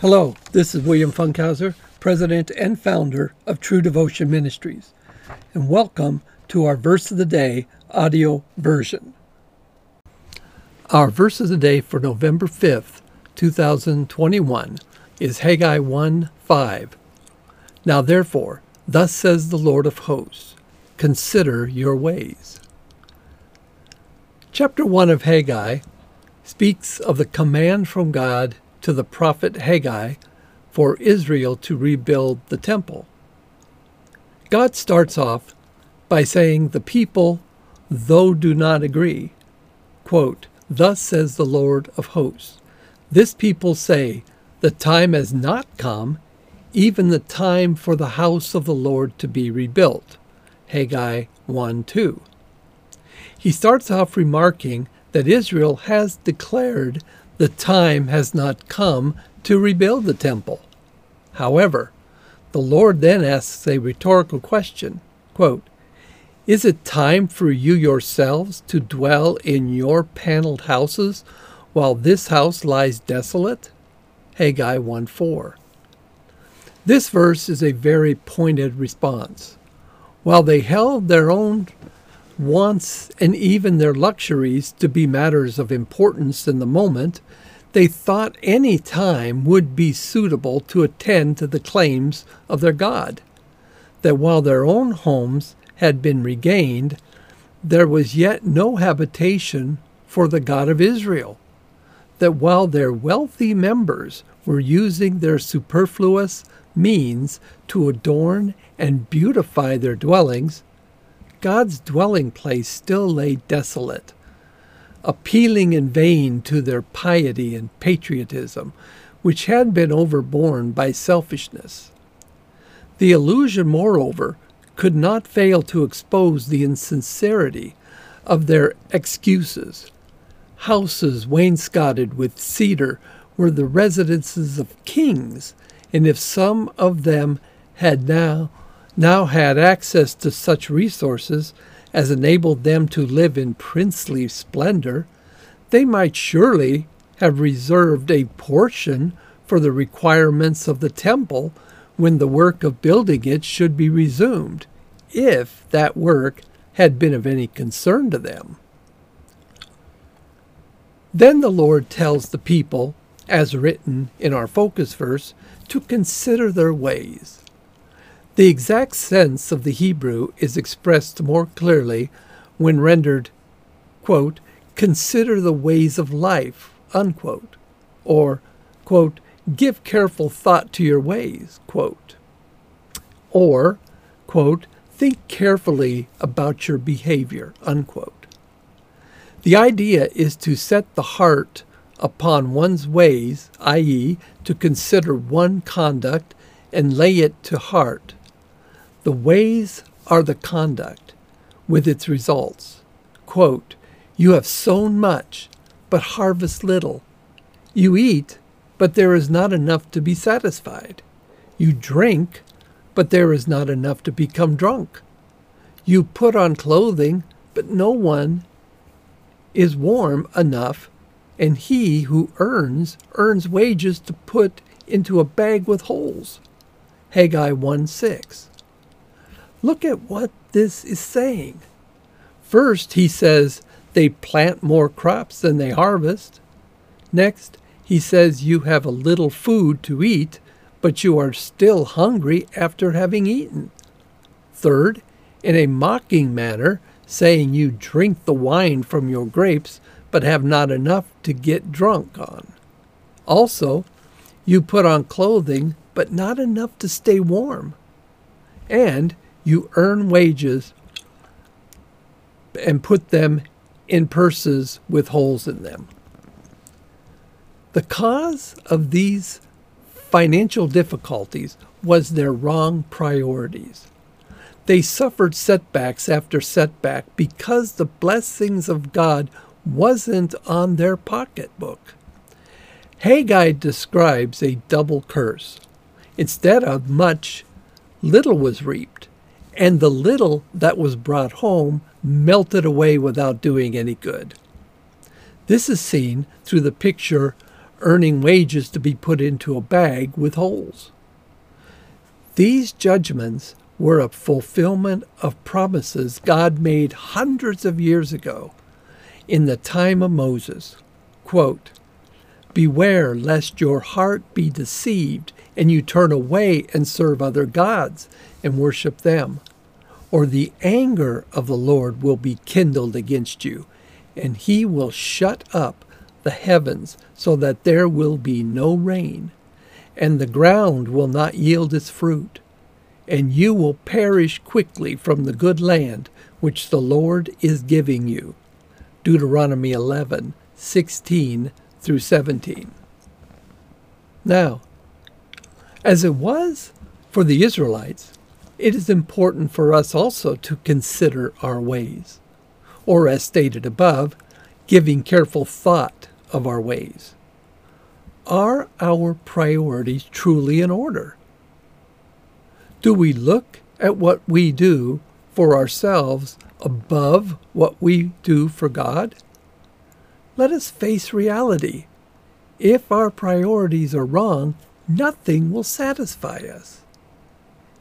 Hello, this is William Funkhauser, President and founder of True Devotion Ministries, and welcome to our Verse of the Day audio version. Our verse of the day for November 5th, 2021 is Haggai 1 5. Now therefore, thus says the Lord of hosts, consider your ways. Chapter 1 of Haggai speaks of the command from God to the prophet Haggai for Israel to rebuild the temple. God starts off by saying, The people, though do not agree, quote, Thus says the Lord of hosts, This people say, The time has not come, even the time for the house of the Lord to be rebuilt. Haggai 1 2. He starts off remarking that Israel has declared the time has not come to rebuild the temple. However, the Lord then asks a rhetorical question quote, Is it time for you yourselves to dwell in your paneled houses while this house lies desolate? Haggai 1 4. This verse is a very pointed response. While they held their own wants, and even their luxuries to be matters of importance in the moment, they thought any time would be suitable to attend to the claims of their God. That while their own homes had been regained, there was yet no habitation for the God of Israel. That while their wealthy members were using their superfluous means to adorn and beautify their dwellings, God's dwelling place still lay desolate, appealing in vain to their piety and patriotism, which had been overborne by selfishness. The illusion, moreover, could not fail to expose the insincerity of their excuses. Houses wainscoted with cedar were the residences of kings, and if some of them had now now had access to such resources as enabled them to live in princely splendor, they might surely have reserved a portion for the requirements of the temple when the work of building it should be resumed, if that work had been of any concern to them. Then the Lord tells the people, as written in our focus verse, to consider their ways. The exact sense of the Hebrew is expressed more clearly when rendered, quote, consider the ways of life, unquote, or, quote, give careful thought to your ways, quote, or, quote, think carefully about your behavior, unquote. The idea is to set the heart upon one's ways, i.e., to consider one conduct and lay it to heart the ways are the conduct with its results. Quote, you have sown much, but harvest little. You eat, but there is not enough to be satisfied. You drink, but there is not enough to become drunk. You put on clothing, but no one is warm enough, and he who earns, earns wages to put into a bag with holes. Haggai 1 6. Look at what this is saying. First, he says they plant more crops than they harvest. Next, he says you have a little food to eat, but you are still hungry after having eaten. Third, in a mocking manner, saying you drink the wine from your grapes, but have not enough to get drunk on. Also, you put on clothing, but not enough to stay warm. And you earn wages and put them in purses with holes in them. The cause of these financial difficulties was their wrong priorities. They suffered setbacks after setback because the blessings of God wasn't on their pocketbook. Haggai describes a double curse. Instead of much, little was reaped and the little that was brought home melted away without doing any good. This is seen through the picture earning wages to be put into a bag with holes. These judgments were a fulfillment of promises God made hundreds of years ago in the time of Moses. Quote, Beware lest your heart be deceived and you turn away and serve other gods and worship them, or the anger of the Lord will be kindled against you, and he will shut up the heavens so that there will be no rain, and the ground will not yield its fruit, and you will perish quickly from the good land which the Lord is giving you. Deuteronomy 11, 16 through 17. Now, as it was for the Israelites, it is important for us also to consider our ways, or as stated above, giving careful thought of our ways. Are our priorities truly in order? Do we look at what we do for ourselves above what we do for God? Let us face reality. If our priorities are wrong, nothing will satisfy us.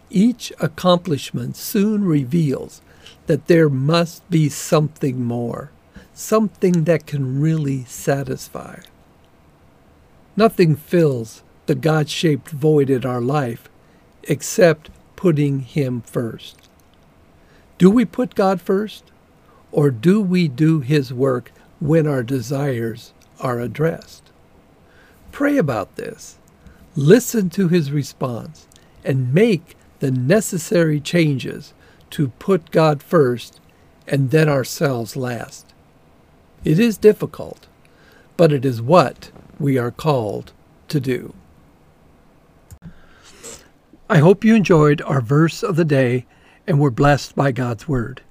Each accomplishment soon reveals that there must be something more, something that can really satisfy. Nothing fills the God shaped void in our life except putting Him first. Do we put God first? Or do we do His work when our desires are addressed? Pray about this. Listen to His response and make the necessary changes to put God first and then ourselves last. It is difficult, but it is what we are called to do. I hope you enjoyed our verse of the day and were blessed by God's Word.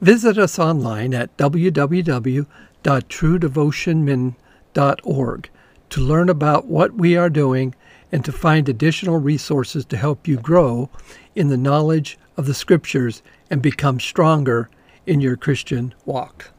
Visit us online at www.truedevotionmin.org to learn about what we are doing and to find additional resources to help you grow in the knowledge of the Scriptures and become stronger in your Christian walk.